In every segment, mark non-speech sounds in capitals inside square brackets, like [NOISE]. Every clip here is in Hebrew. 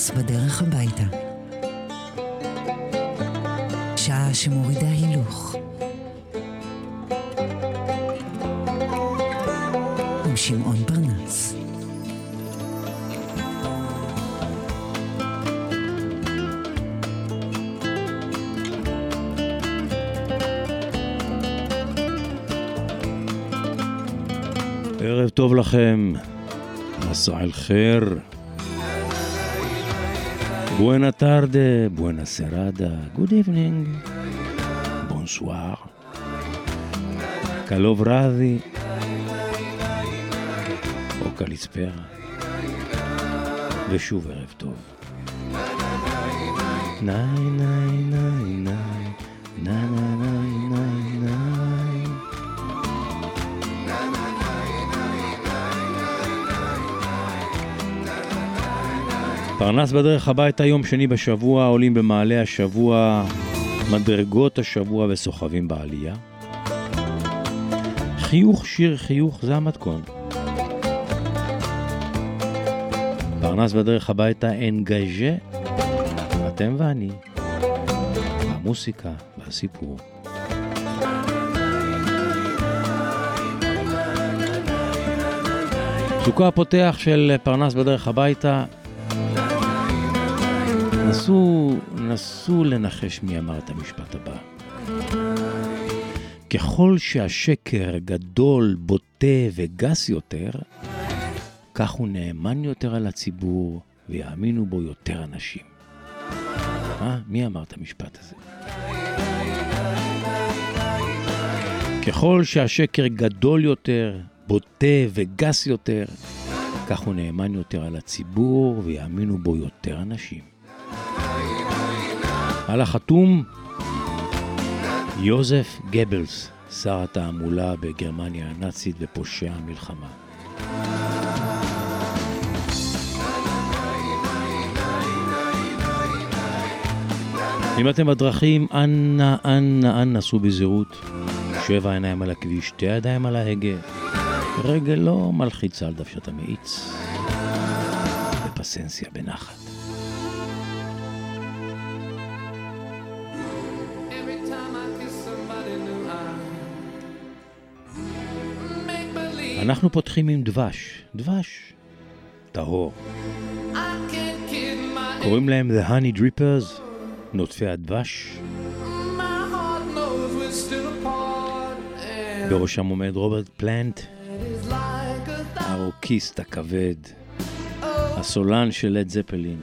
פרנס בדרך הביתה. שעה שמורידה הילוך. עם שמעון פרנס. ערב טוב לכם, מסע אל חיר. Buena tarde, buena serada, good evening, bonsoir, קלוב רדי, או קליספרה, ושוב ערב טוב. ניי ניי ניי ניי, פרנס בדרך הביתה יום שני בשבוע, עולים במעלה השבוע, מדרגות השבוע וסוחבים בעלייה. חיוך שיר חיוך זה המתכון. פרנס בדרך הביתה אנגז'ה, אתם ואני, המוסיקה והסיפור. פסוקו הפותח של פרנס בדרך הביתה נסו, נסו לנחש מי אמר את המשפט הבא. ככל שהשקר גדול, בוטה וגס יותר, כך הוא נאמן יותר על הציבור ויאמינו בו יותר אנשים. מה? מי אמר את המשפט הזה? ככל שהשקר גדול יותר, בוטה וגס יותר, כך הוא נאמן יותר על הציבור ויאמינו בו יותר אנשים. על החתום יוזף גבלס, שר התעמולה בגרמניה הנאצית ופושע המלחמה. אם אתם בדרכים, אנא, אנא, אנא, נסו בזהירות. שבע עיניים על הכביש, שתי ידיים על ההגה. רגל לא מלחיצה על דוושת המאיץ. בפסנסיה בנחת. אנחנו פותחים עם דבש, דבש טהור. קוראים להם The Honey Drippers, נוטפי הדבש. בראשם עומד רוברט פלנט. הרוקיסט הכבד, הסולן של לד זפלין,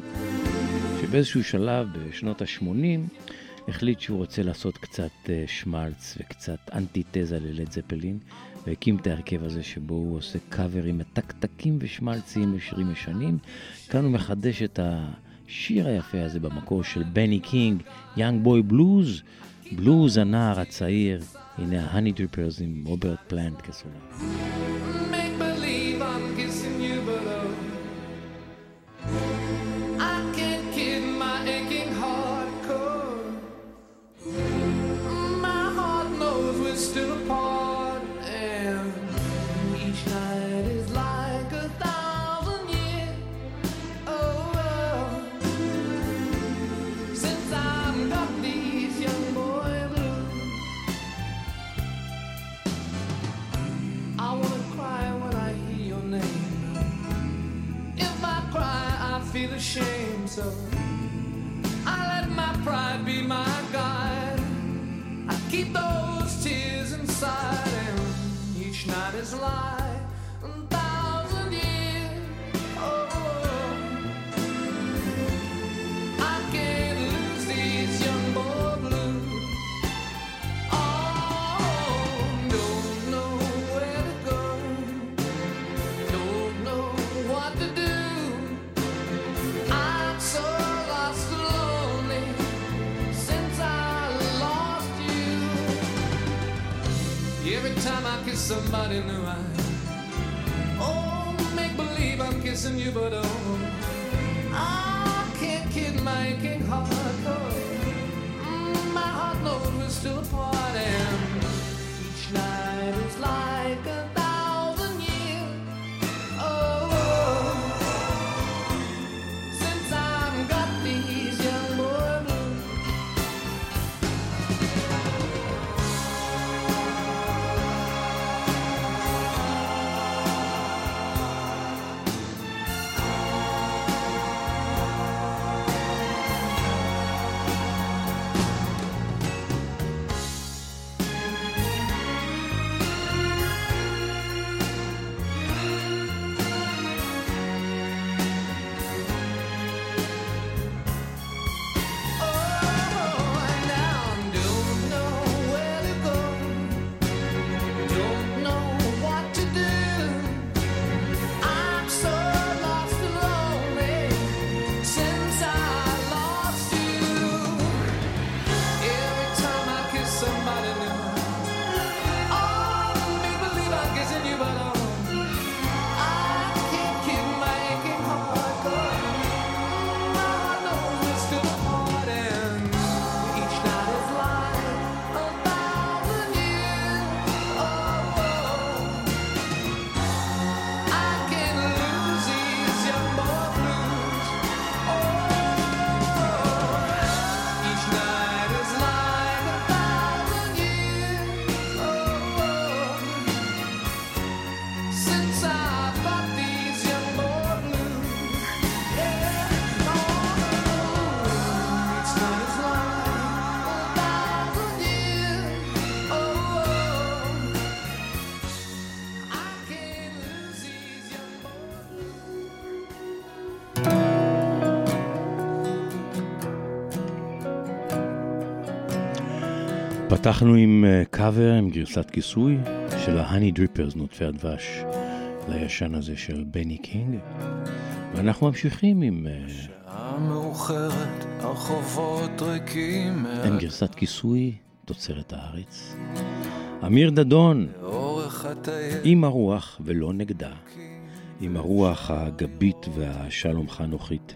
שבאיזשהו שלב בשנות ה-80 החליט שהוא רוצה לעשות קצת אה, שמלץ וקצת אנטיתזה ללד זפלין, והקים את ההרכב הזה שבו הוא עושה קאברים מתקתקים ושמלציים לשירים ישנים. כאן הוא מחדש את השיר היפה הזה במקור של בני קינג, Young Boy Blues, בלוז הנער הצעיר. הנה ה Honeydrippers עם רוברט פלאנט כסולן. Make believe so I let my pride be my guide. I keep those tears inside, and each night is like somebody new, I oh make believe I'm kissing you, but oh I can't kid my aching heart. Oh, my heart knows we're still apart, and each night is like a פתחנו עם קאבר, עם גרסת כיסוי של ה-Honey Drippers, נוטפי הדבש, לישן הזה של בני קינג. ואנחנו ממשיכים עם... שעה מאוחרת, הרחובות ריקים עם גרסת כיסוי, תוצרת הארץ. אמיר דדון, עם הרוח ולא נגדה. עם הרוח הגבית של שלום חנוך.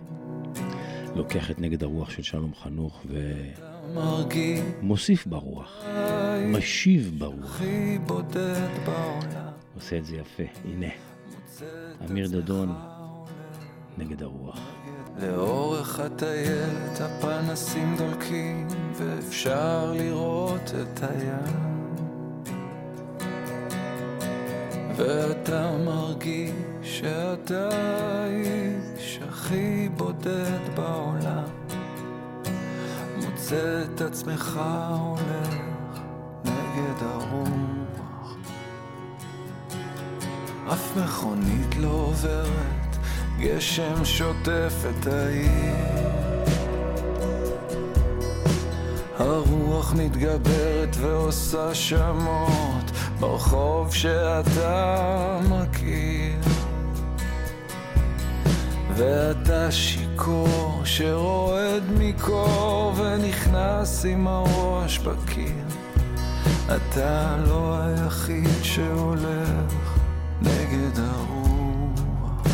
לוקח את נגד הרוח של שלום חנוך מרגיש ומוסיף ברוח, משיב ברוח. עושה את זה יפה, הנה. אמיר דדון, נגד הרוח. לאורך הטיילת הפנסים דולקים ואפשר לראות את הים ואתה מרגיש שאתה האיש הכי בודד בעולם מוצא את עצמך הולך נגד הרוח אף מכונית לא עוברת, גשם שוטף את העיר. הרוח מתגברת ועושה שמות ברחוב שאתה מכיר. ואתה שיכור שרועד מקור ונכנס עם הראש בקיר. אתה לא היחיד שהולך נגד הרוח,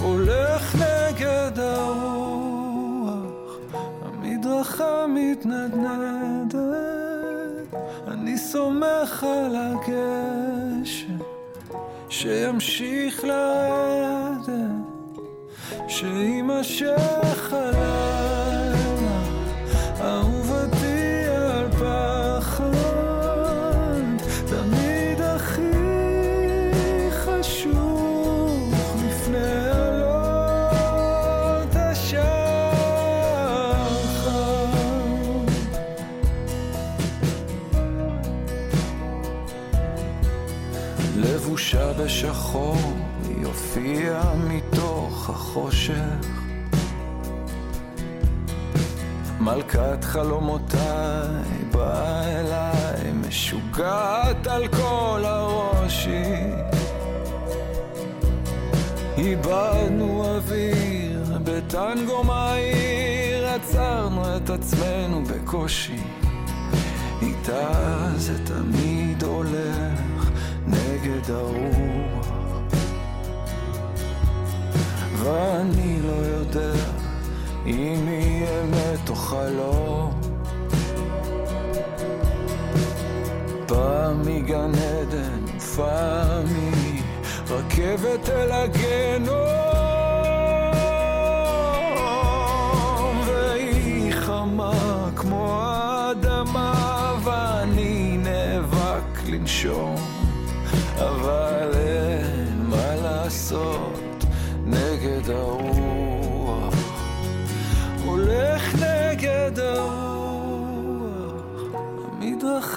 הולך נגד הרוח, המדרכה מתנדנדת, אני סומך על הגשם שימשיך לרדת, שיימשך הלילה, אהובתי על פחד, תמיד הכי חשוך לפני עלות השחר. לבושה בשחור, היא החושך. מלכת חלומותיי באה אליי, משוגעת על כל הראש היא. איבדנו אוויר בטנגו מהיר, עצרנו את עצמנו בקושי. איתה זה תמיד הולך נגד הרוח. ואני לא יודע אם היא אמת או חלום. פעם מגן עדן ופעם מרכבת אל הגיהנום. והיא חמה כמו האדמה ואני נאבק לנשום. אבל אין מה לעשות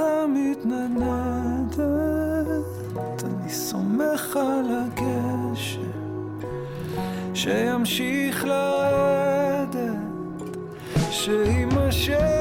המדרכה מתנדנדת, אני סומך על הגשם שימשיך לרדת, שיימשך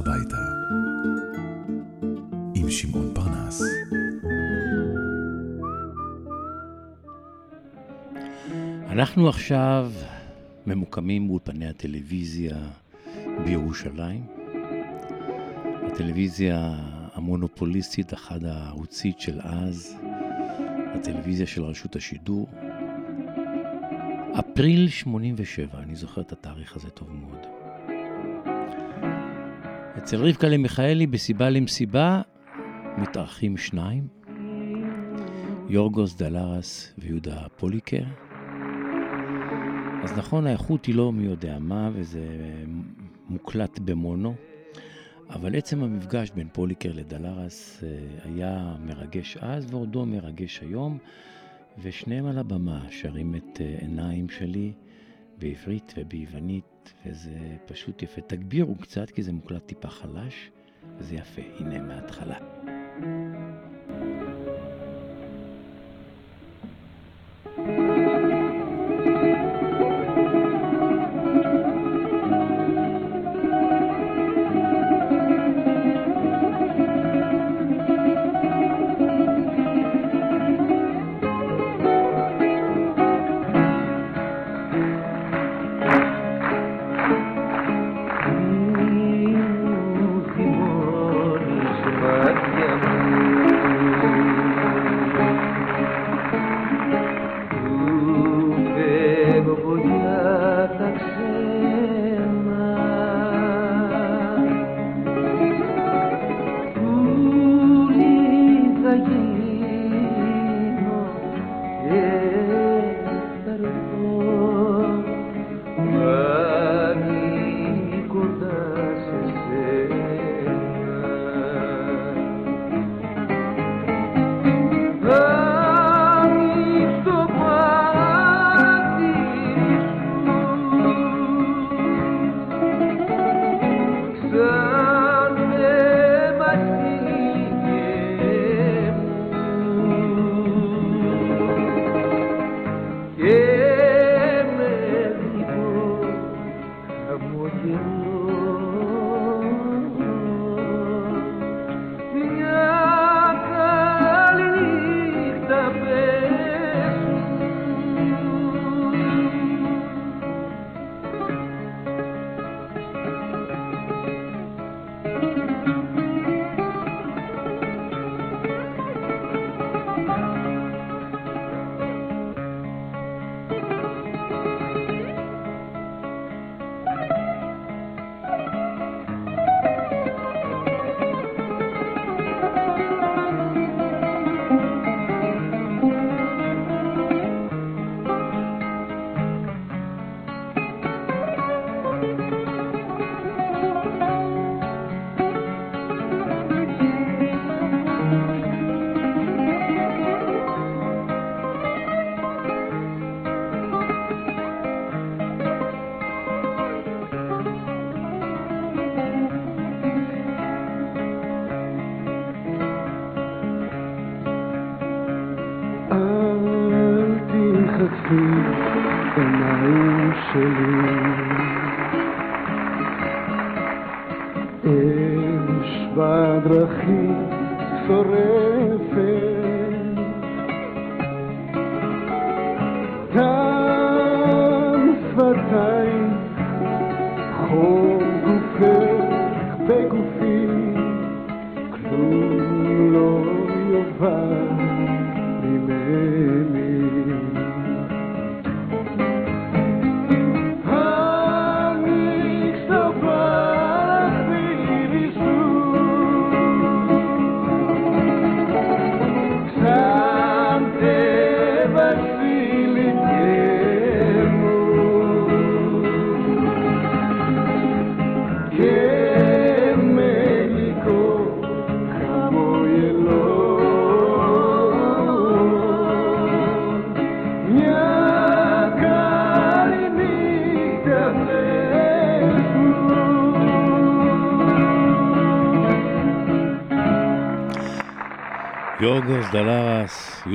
הביתה. עם שמעון פרנס. אנחנו עכשיו ממוקמים באולפני הטלוויזיה בירושלים. הטלוויזיה המונופוליסטית, אחת הערוצית של אז, הטלוויזיה של רשות השידור. אפריל 87, אני זוכר את התאריך הזה טוב מאוד. אצל רבקה למיכאלי בסיבה למסיבה מתארחים שניים, יורגוס דלרס ויהודה פוליקר. אז נכון, האיכות היא לא מי יודע מה, וזה מוקלט במונו, אבל עצם המפגש בין פוליקר לדלרס אה, היה מרגש אז ועודו מרגש היום, ושניהם על הבמה שרים את אה, עיניים שלי בעברית וביוונית, וזה פשוט יפה. תגבירו קצת, כי זה מוקלט טיפה חלש, וזה יפה. הנה מההתחלה.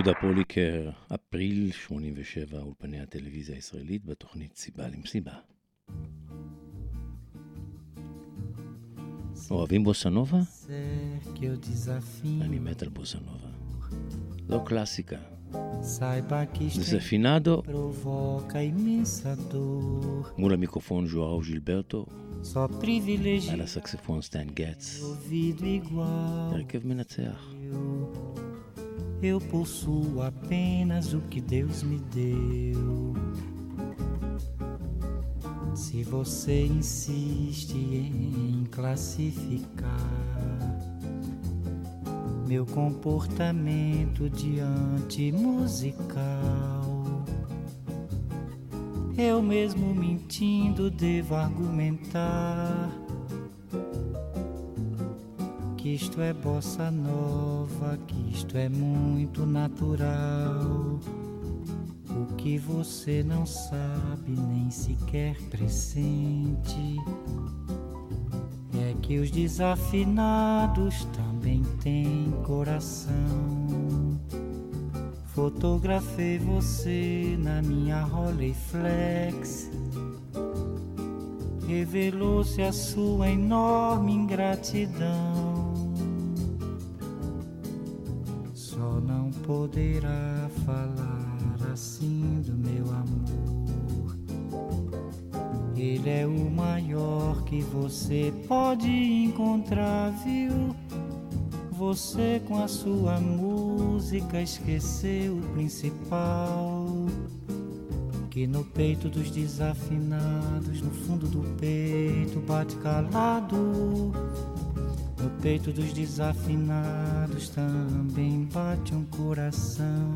יהודה פוליקר, אפריל 87, אולפני הטלוויזיה הישראלית בתוכנית סיבה למסיבה. אוהבים בוסנובה? אני מת על בוסנובה. זו קלאסיקה. זה dor. מול המיקרופון ז'וארו ז'ילברטו, על הסקספון סטיין igual. הרכב מנצח. Eu possuo apenas o que Deus me deu. Se você insiste em classificar meu comportamento diante musical, eu mesmo mentindo devo argumentar que isto é bossa nova, que isto é muito natural. O que você não sabe nem sequer pressente é que os desafinados também têm coração. Fotografei você na minha Rolleiflex. Revelou-se a sua enorme ingratidão. Poderá falar assim do meu amor. Ele é o maior que você pode encontrar, viu? Você com a sua música esqueceu o principal. Que no peito dos desafinados, no fundo do peito, bate calado. No peito dos desafinados também bate um coração.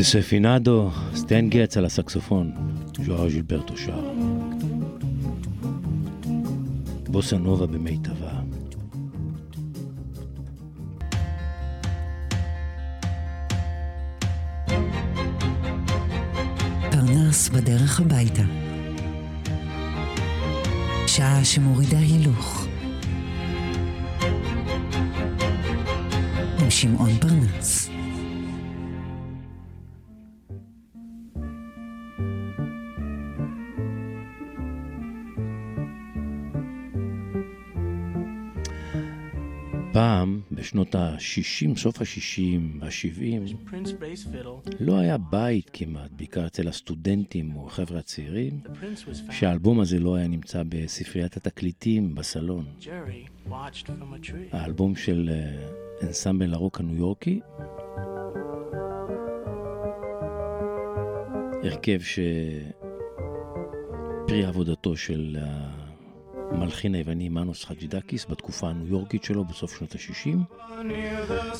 דספינדו, סטן גץ על הסקסופון, ז'וארו ז'ילברטו שר. בוסה נובה במיטבה. פרנס בדרך הביתה. שעה שמורידה הילוך. עם שמעון פרנס. בשנות ה-60, סוף ה-60, ה-70, Prince bass fiddle. לא היה בית כמעט, בעיקר אצל הסטודנטים או החבר'ה הצעירים. שהאלבום הזה לא היה נמצא בספריית התקליטים בסלון. האלבום של אה, אנסמבל הרוק הניו יורקי. הרכב שפרי עבודתו של המלחין היווני מנוס חג'ידקיס בתקופה הניו יורקית שלו בסוף שנות ה-60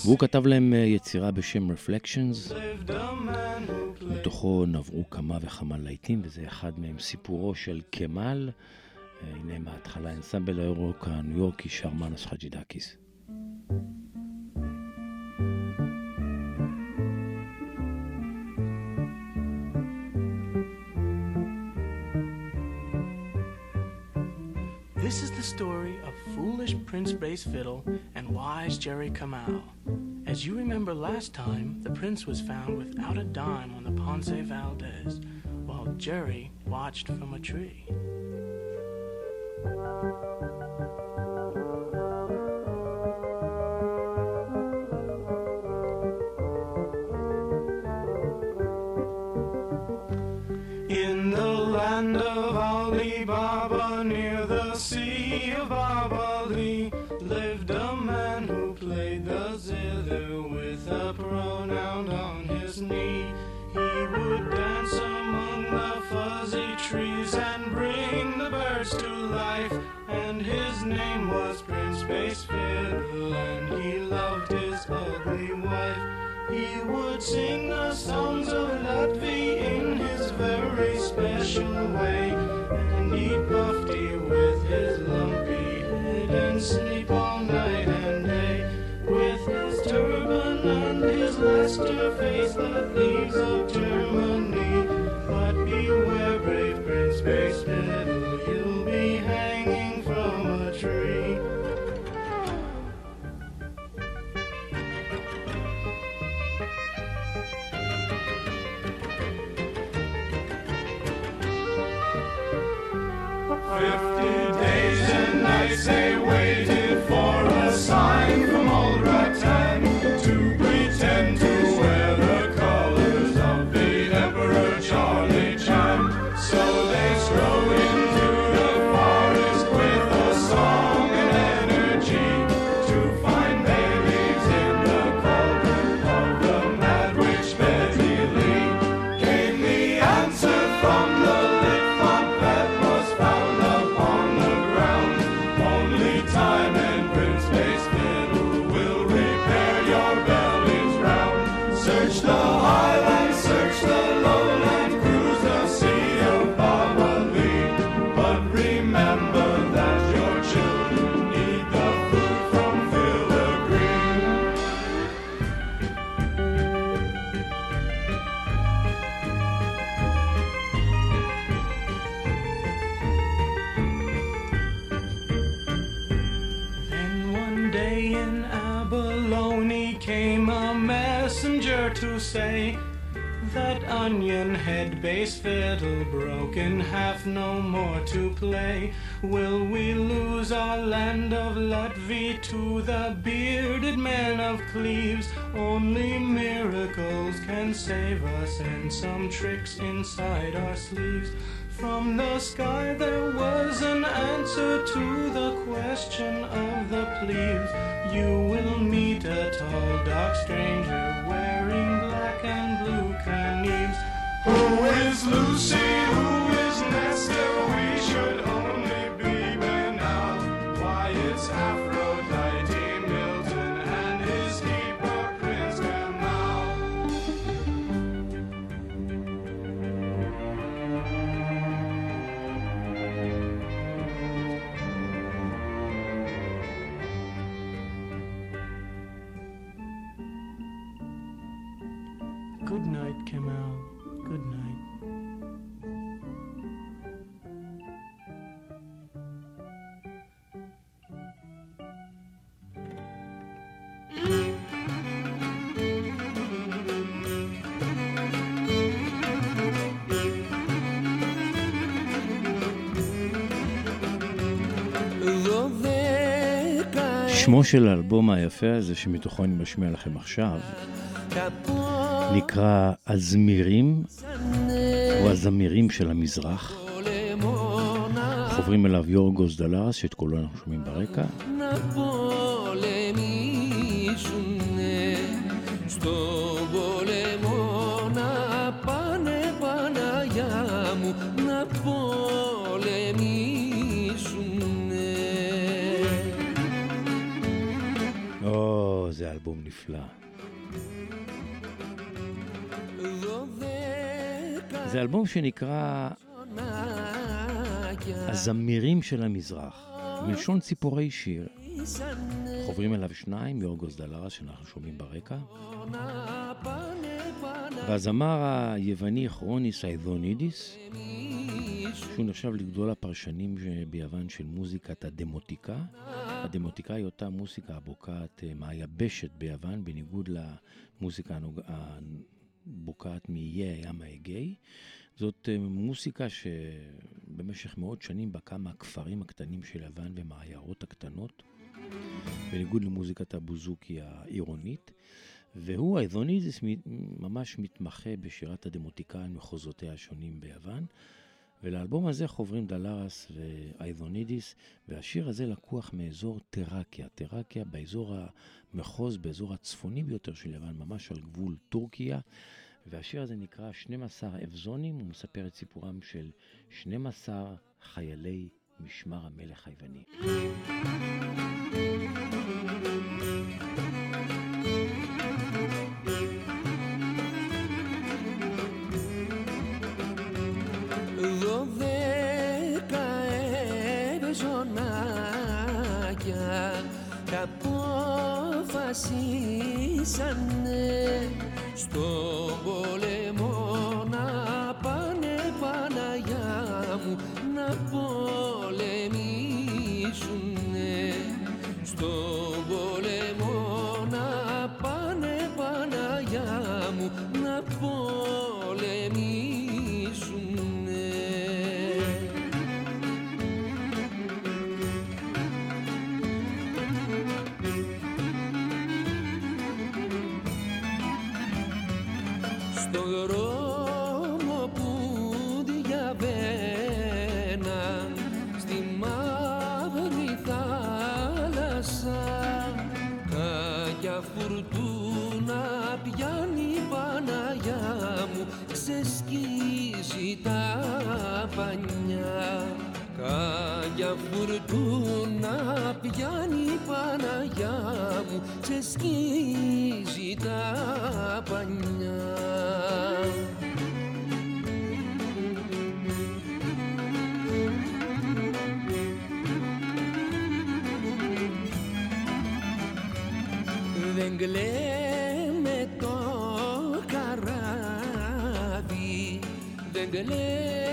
והוא כתב להם אה, יצירה בשם Reflections. מתוכו נבעו כמה וכמה להיטים וזה אחד מהם סיפורו של כמאל אה, הנה מההתחלה אנסמבל היורוק הניו יורקי שר מנוס חג'ידקיס This is the story of foolish Prince Bass Fiddle and wise Jerry Kamau. As you remember last time, the prince was found without a dime on the Ponce Valdez, while Jerry watched from a tree. Sea of Babali, lived a man who played the zither with a pronoun on his knee. He would dance among the fuzzy trees and bring the birds to life. And his name was Prince Bass and he loved his ugly wife. He would sing the songs of Latvia in his very special way, and eat bufty with his lumpy head and sleep all night and day. With his turban and his Leicester face, the thieves of Germany. Bass fiddle broke in half, no more to play. Will we lose our land of Latvia to the bearded man of Cleves? Only miracles can save us, and some tricks inside our sleeves. From the sky there was an answer to the question of the plebes. You will meet a tall, dark stranger wearing black and blue. Who is Lucy? Who is Nestor? We should שמו של האלבום היפה הזה שמתוכו אני משמיע לכם עכשיו נקרא הזמירים או הזמירים של המזרח. חוברים אליו יורגוס דלרס שאת כולו אנחנו שומעים ברקע να נפלא. זה אלבום שנקרא הזמירים של המזרח, מלשון ציפורי שיר. חוברים אליו שניים, יורגוס דלרה, שאנחנו שומעים ברקע, והזמר היווני כרוניס אייזונידיס, שהוא נחשב לגדול הפרשנים ביוון של מוזיקת הדמוטיקה. הדמוטיקה היא אותה מוזיקה הבוקעת אה, מהיבשת ביוון, בניגוד למוזיקה הבוקעת מאיי הים האגאי. זאת אה, מוזיקה שבמשך מאות שנים בקעה מהכפרים הקטנים של יוון ומהעיירות הקטנות, בניגוד למוזיקת הבוזוקי העירונית. והוא, האיזוניזיס, ממש מתמחה בשירת הדמוטיקה על מחוזותיה השונים ביוון. ולאלבום הזה חוברים דלרס ואייזונידיס, והשיר הזה לקוח מאזור טראקיה. טראקיה באזור המחוז, באזור הצפוני ביותר של יוון, ממש על גבול טורקיה. והשיר הזה נקרא 12 אבזונים, הוא מספר את סיפורם של 12 חיילי משמר המלך היווני. Αποφασίσανε στον πόλεμο να πάνε Παναγιά μου να πολεμήσουνε. Στον μου ξεσκίζει τα πανιά. Δεν κλαίμε το καράβι Δεν κλαίμε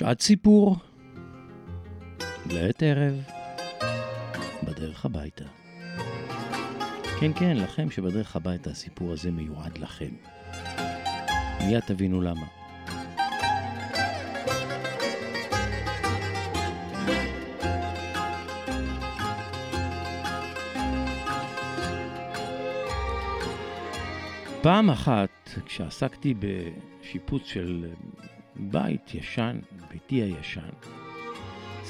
שעת סיפור, לעת ערב, בדרך הביתה. כן, כן, לכם שבדרך הביתה הסיפור הזה מיועד לכם. מיד תבינו למה. פעם אחת, כשעסקתי בשיפוץ של בית ישן, ביתי הישן,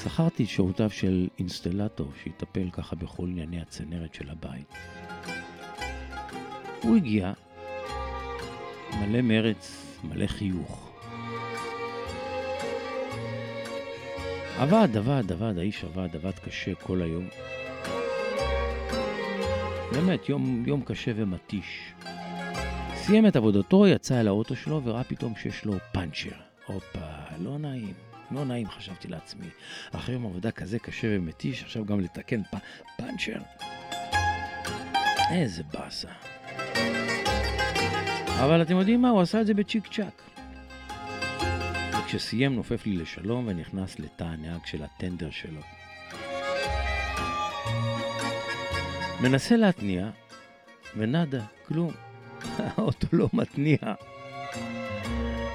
שכרתי את שירותיו של אינסטלטור שיטפל ככה בכל ענייני הצנרת של הבית. הוא הגיע, מלא מרץ, מלא חיוך. עבד, עבד, עבד, האיש עבד, עבד קשה כל היום. באמת, יום, יום קשה ומתיש. סיים את עבודתו, יצא אל האוטו שלו וראה פתאום שיש לו פאנצ'ר. הופה, לא נעים. לא נעים, חשבתי לעצמי. אחרי יום עבודה כזה קשה ומתיש, עכשיו גם לתקן פ... פאנצ'ר? איזה באסה. אבל אתם יודעים מה? הוא עשה את זה בצ'יק צ'אק. וכשסיים נופף לי לשלום ונכנס לתא הנהג של הטנדר שלו. מנסה להתניע, ונאדה, כלום. [LAUGHS] האוטו לא מתניע.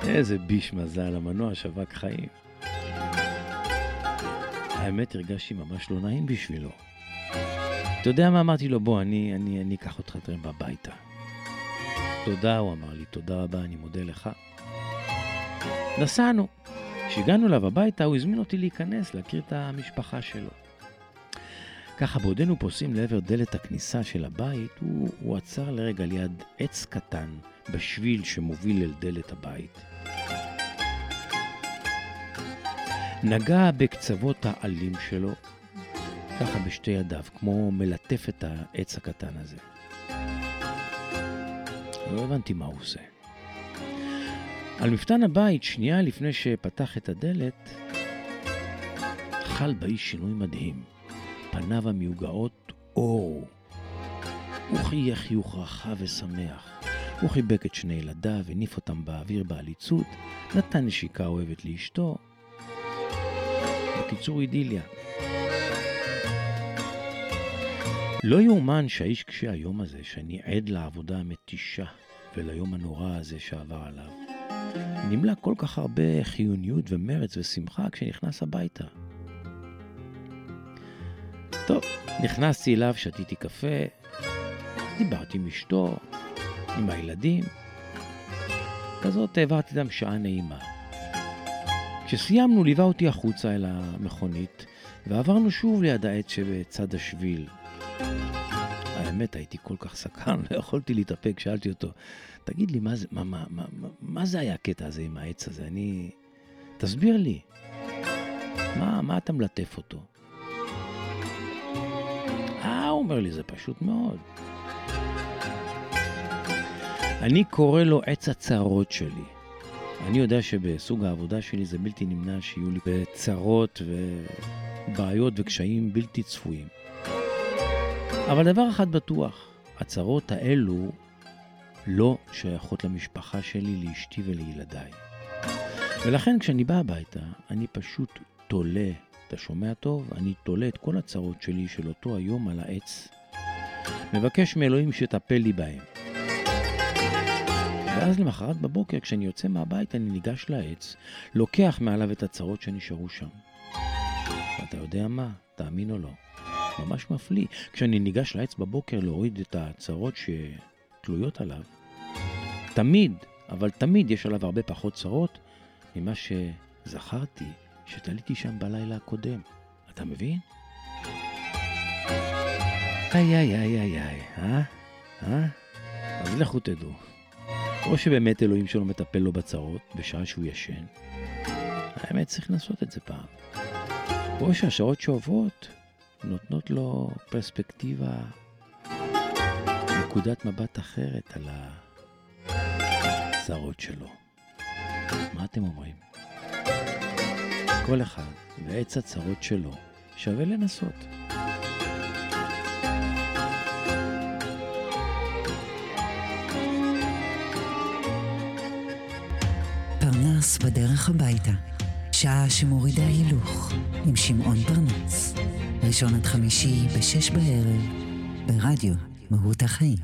איזה ביש מזל, המנוע שווק חיים. האמת, הרגשתי ממש לא נעים בשבילו. אתה יודע מה אמרתי לו? בוא, אני, אני, אני אקח אותך טרמפ הביתה. תודה, הוא אמר לי, תודה רבה, אני מודה לך. נסענו. כשהגענו אליו הביתה, הוא הזמין אותי להיכנס, להכיר את המשפחה שלו. ככה, בעודנו פוסעים לעבר דלת הכניסה של הבית, הוא, הוא עצר לרגע ליד עץ קטן בשביל שמוביל אל דלת הבית. נגע בקצוות העלים שלו, ככה בשתי ידיו, כמו מלטף את העץ הקטן הזה. לא הבנתי מה הוא עושה. על מפתן הבית, שנייה לפני שפתח את הדלת, חל באיש שינוי מדהים. פניו המיוגעות אור. הוא חייך חיוך רחב ושמח. הוא חיבק את שני ילדיו, הניף אותם באוויר בעליצות, נתן נשיקה אוהבת לאשתו. בקיצור, אידיליה. לא יאומן שהאיש קשה היום הזה, שאני עד לעבודה המתישה וליום הנורא הזה שעבר עליו, נמלא כל כך הרבה חיוניות ומרץ ושמחה כשנכנס הביתה. טוב, נכנסתי אליו, שתיתי קפה, דיברתי עם אשתו, עם הילדים. כזאת העברתי איתם שעה נעימה. כשסיימנו, ליווה אותי החוצה אל המכונית, ועברנו שוב ליד העץ שבצד השביל. האמת, הייתי כל כך סקרן, לא יכולתי להתאפק, שאלתי אותו, תגיד לי, מה זה, מה, מה, מה, מה, זה היה הקטע הזה עם העץ הזה? אני... תסביר לי. מה, מה אתה מלטף אותו? אה, הוא אומר לי, זה פשוט מאוד. אני קורא לו עץ הצרות שלי. אני יודע שבסוג העבודה שלי זה בלתי נמנע שיהיו לי צרות ובעיות וקשיים בלתי צפויים. אבל דבר אחד בטוח, הצרות האלו לא שייכות למשפחה שלי, לאשתי ולילדיי. ולכן כשאני בא הביתה, אני פשוט תולה, אתה שומע טוב? אני תולה את כל הצרות שלי של אותו היום על העץ. מבקש מאלוהים שתטפל לי בהם. ואז למחרת בבוקר, כשאני יוצא מהבית, אני ניגש לעץ, לוקח מעליו את הצרות שנשארו שם. ואתה יודע מה? תאמין או לא. ממש מפליא. כשאני ניגש לעץ בבוקר להוריד את הצרות שתלויות עליו, תמיד, אבל תמיד יש עליו הרבה פחות צרות ממה שזכרתי שתליתי שם בלילה הקודם. אתה מבין? איי איי איי איי איי, אה? אה? אז לכו תדעו. או שבאמת אלוהים שלו מטפל לו בצרות בשעה שהוא ישן. האמת, צריך לעשות את זה פעם. או שהשעות שעוברות נותנות לו פרספקטיבה, נקודת מבט אחרת על הצרות שלו. מה אתם אומרים? כל אחד ועץ הצרות שלו שווה לנסות. פרנס בדרך הביתה, שעה שמורידה הילוך, עם שמעון פרנס. ראשון עד חמישי בשש בערב, ברדיו מהות החיים.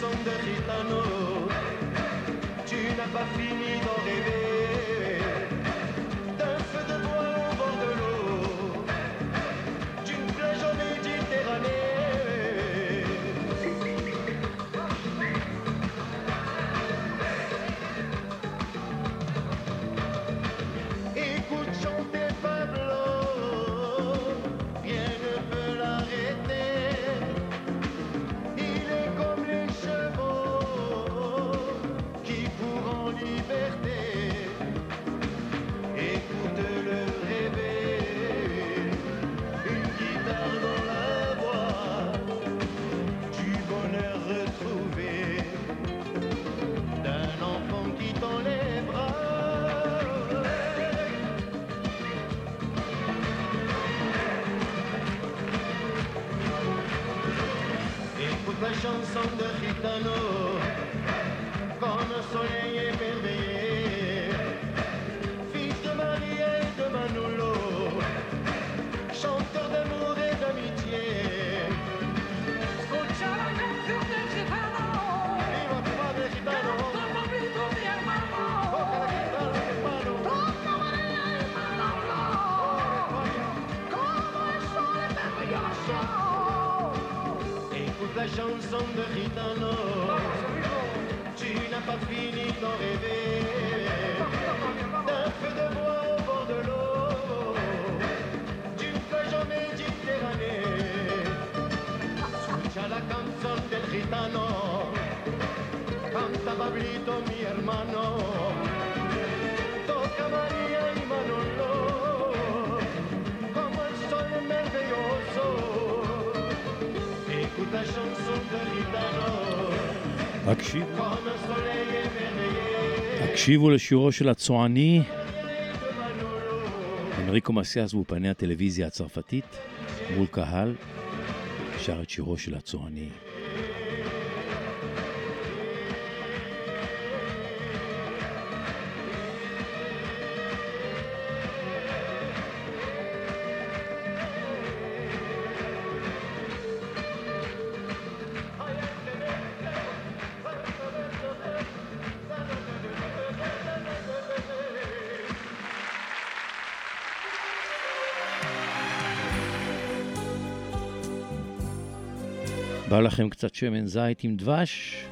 Chanson de Gitano, tu n'as pas fini Pablito mi hermano, toca María y Manolo, como el sol maravilloso. La chanson de gitano, הקשיבו. הקשיבו לשירו של הצועני, אנריקו מסיאס באופני הטלוויזיה הצרפתית, מול קהל, שר את שירו של הצועני. בא לכם קצת שמן זית עם דבש?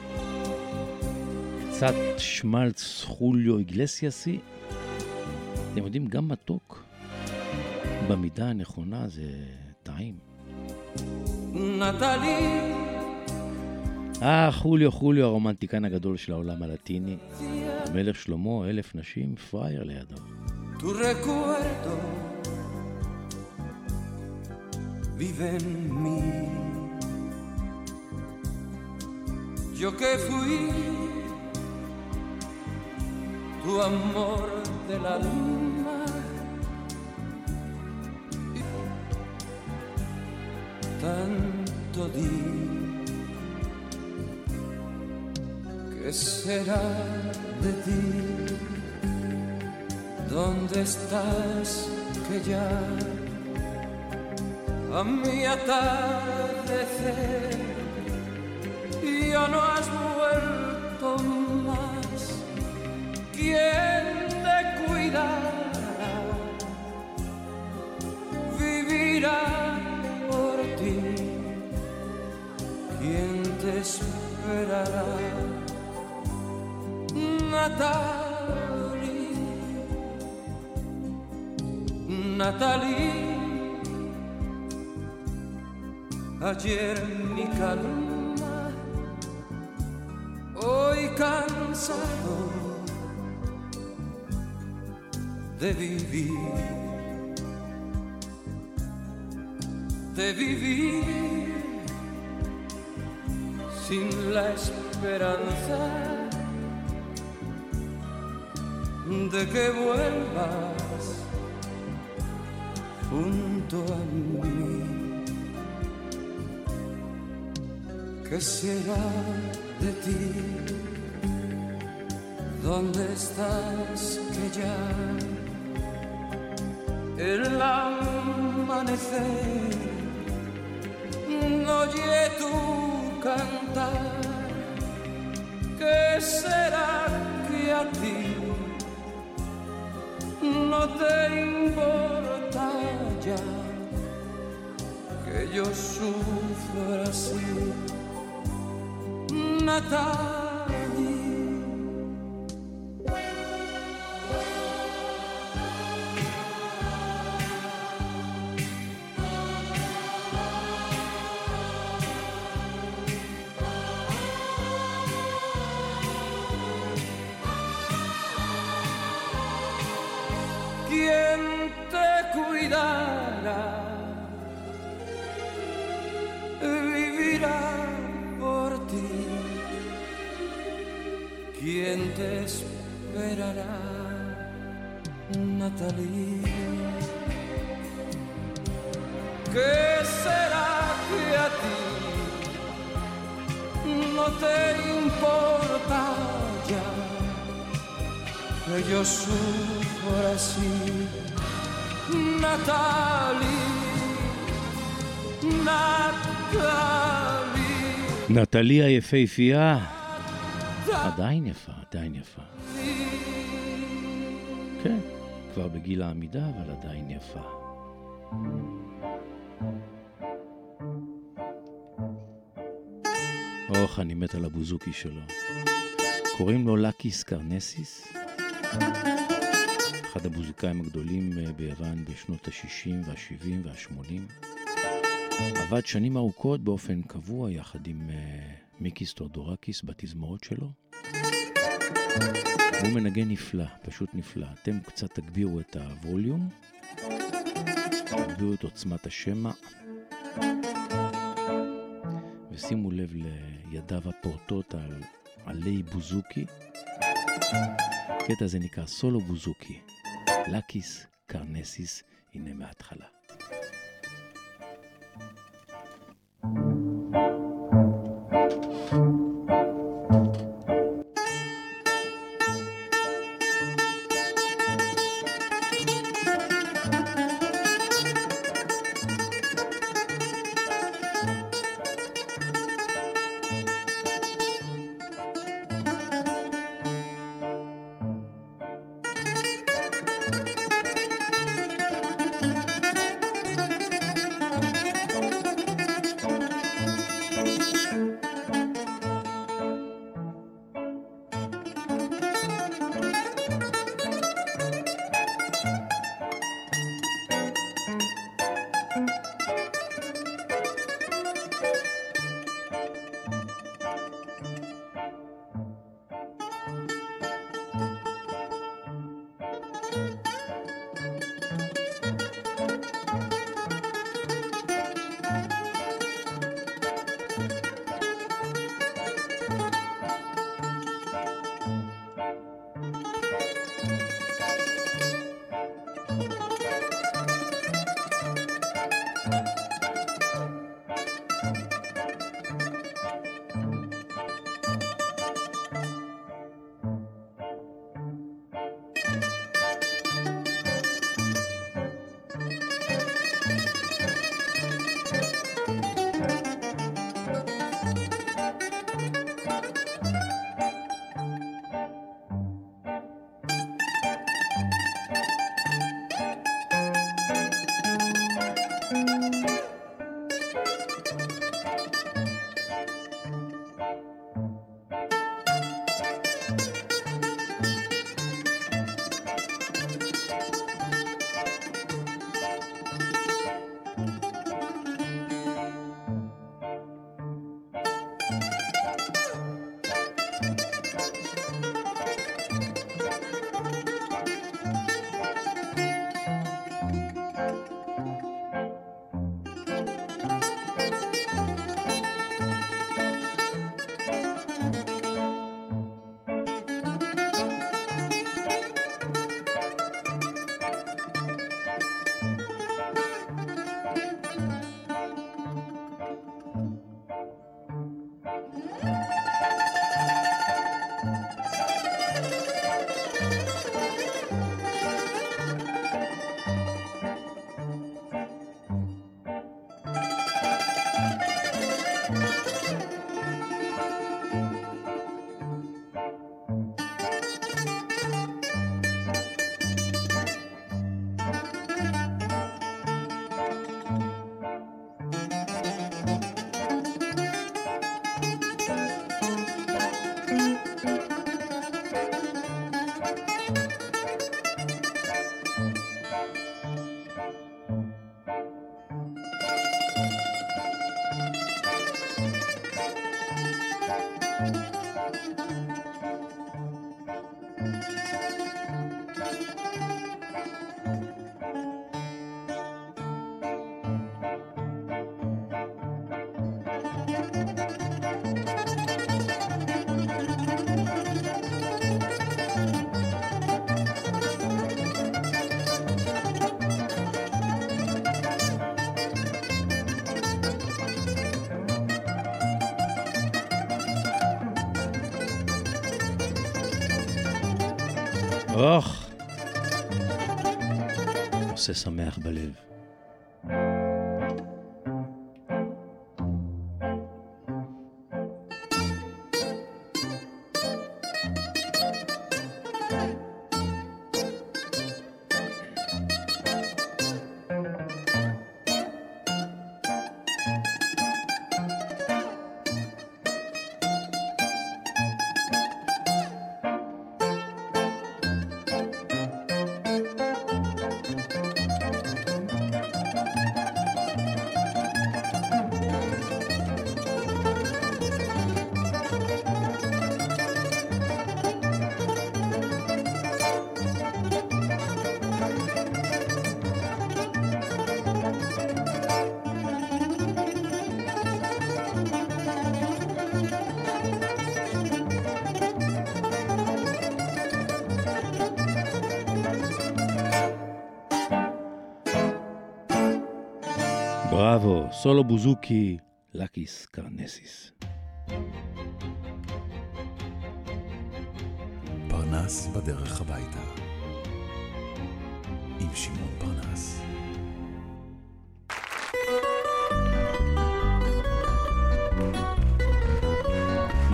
קצת שמלץ חוליו איגלסיאסי? אתם יודעים, גם מתוק, במידה הנכונה זה טעים. נטלי, אה, חוליו, חוליו, הרומנטיקן הגדול של העולם הלטיני. המלך שלמה, אלף נשים, פראייר לידו. vive en mí. Yo que fui tu amor del alma. Tanto di que será de ti. ¿Dónde estás que ya a mi atardecer ya no has vuelto más? ¿Quién te cuidará? Vivirá por ti. ¿Quién te esperará? Natalie. Natalie, ayer mi calma, hoy cansado de vivir, de vivir sin la esperanza de que vuelvas junto a mí. ¿Qué será de ti? ¿Dónde estás que ya el amanecer no oye tu cantar? ¿Qué será que a ti no te importa ya que yo sufra así? Natalie. ¿Quién te cuidará? quien te esperará, Natalie. ¿Qué será que a ti no te importa ya que yo sufra así, Natalie? Natalie. Natalia Efeifia עדיין יפה, עדיין יפה. כן, כבר בגיל העמידה, אבל עדיין יפה. אוח, אני מת על הבוזוקי שלו. קוראים לו לאקיס קרנזיס. אחד המוזיקאים הגדולים אה, ביוון בשנות ה-60 וה-70 וה-80. עבד שנים ארוכות באופן קבוע יחד עם אה, מיקיס תאודורקיס בתזמורות שלו. הוא מנגן נפלא, פשוט נפלא. אתם קצת תגבירו את הווליום, תגבירו את עוצמת השמע, ושימו לב לידיו הפורטות על עלי בוזוקי. הקטע הזה נקרא סולו בוזוקי, לקיס קרנסיס, הנה מההתחלה. Mm-hmm. אוח! עושה שמח בלב. בראבו, סולו בוזוקי, לקיס קרנסיס. פרנס בדרך הביתה. עם שמעון פרנס.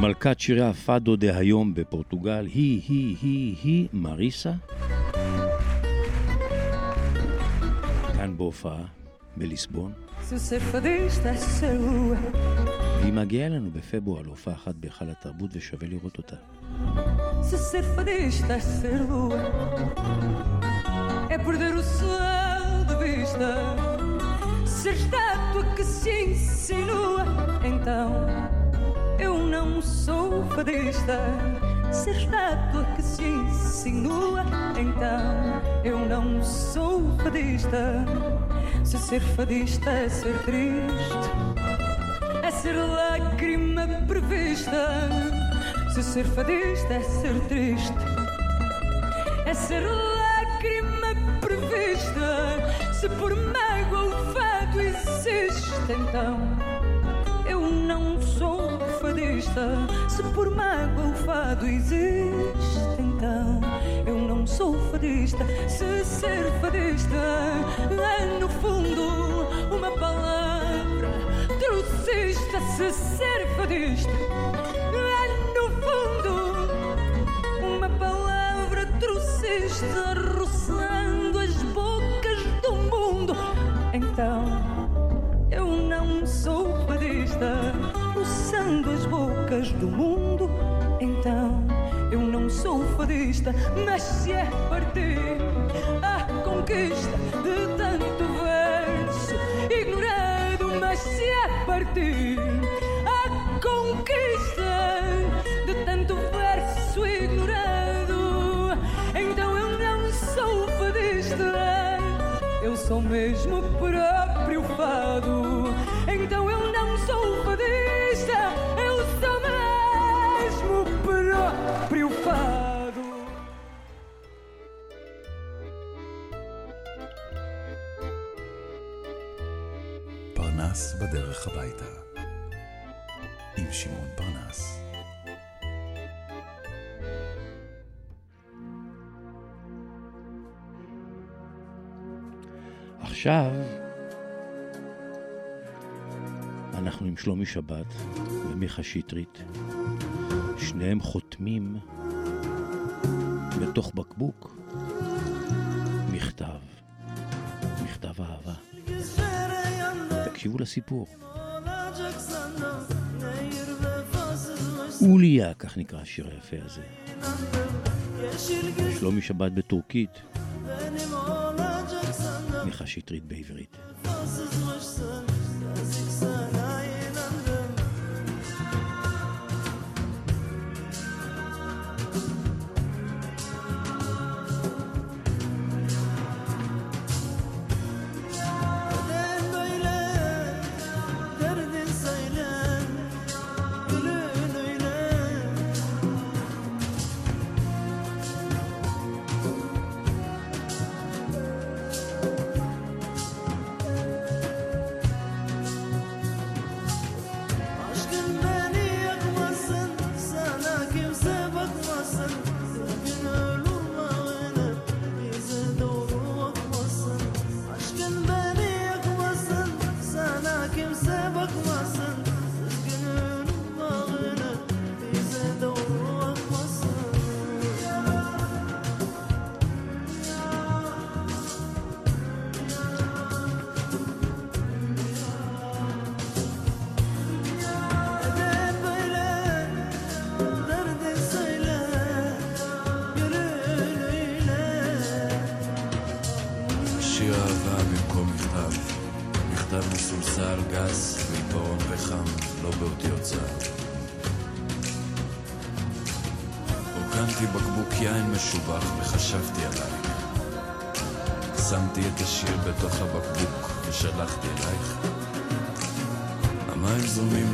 מלכת שירי הפאדו דהיום בפורטוגל היא, היא, היא, היא, מריסה. כאן בהופעה, בליסבון. Se ser fadista é ser lua, והיא מגיעה אלינו בפברואר להופעה אחת בהיכל התרבות ושווה לראות אותה. se ser fadista é ser lua, é perder o céu de vista. Ser estátua que se insinua, então eu não sou fadista. Ser estátua que se insinua, então eu não sou fadista. Se ser fadista é ser triste, é ser lágrima prevista. Se ser fadista é ser triste, é ser lágrima prevista. Se por mágoa o fado existe, então eu não sou fadista. Se por mágoa o fado existe, então eu não sou fadista. Se ser fadista é no fundo uma palavra trocista. Se ser fadista é no fundo uma palavra trocista roçando as bocas do mundo. Então eu não sou fadista, roçando as bocas do mundo. Então eu não sou fadista, mas se é partir a conquista de tanto verso ignorado, mas se é partir a conquista de tanto verso ignorado, então eu não sou fadista. Eu sou mesmo o בדרך הביתה. עם שמעון פרנס. עכשיו אנחנו עם שלומי שבת ומיכה שטרית. שניהם חותמים בתוך בקבוק מכתב, מכתב אהבה. תקשיבו לסיפור. אוליה, כך נקרא השיר היפה הזה. שלומי שבת בטורקית, מיכה שטרית בעברית.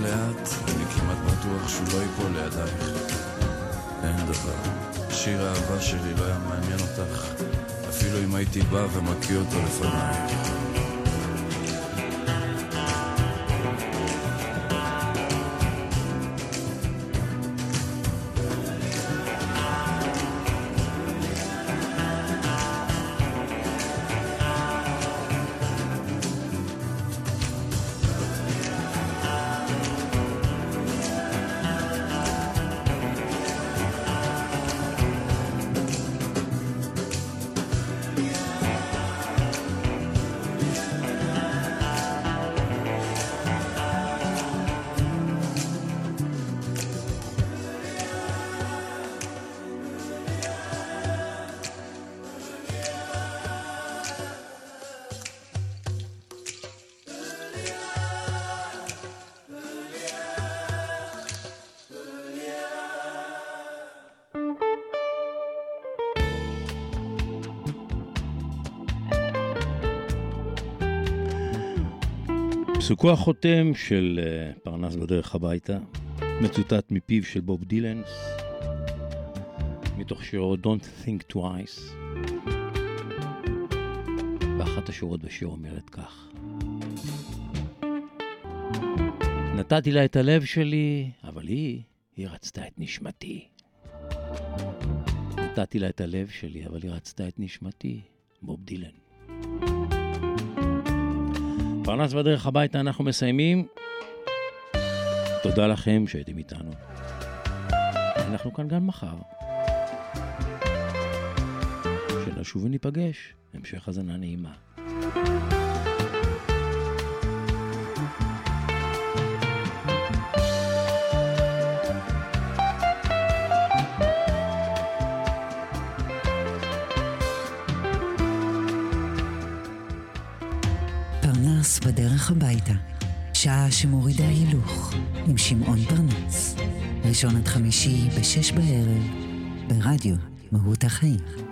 לאט, אני כמעט בטוח שהוא לא ייפול לידייך. אין דבר, שיר האהבה שלי לא היה מעניין אותך, אפילו אם הייתי בא ומקיא אותו לפנייך. פסוקו החותם של אה, פרנס בדרך הביתה, מצוטט מפיו של בוב דילנס, מתוך שירו Don't Think Twice. ואחת השורות בשיר אומרת כך: נתתי לה את הלב שלי, אבל היא, היא רצתה את נשמתי. נתתי לה את הלב שלי, אבל היא רצתה את נשמתי. בוב דילן. פרנס בדרך הביתה אנחנו מסיימים. תודה לכם שהייתם איתנו. אנחנו כאן גם מחר. שנשוב וניפגש. המשך האזנה נעימה. שמורידה הילוך, עם שמעון פרנס. ראשון עד חמישי בשש בערב, ברדיו מהות החיים.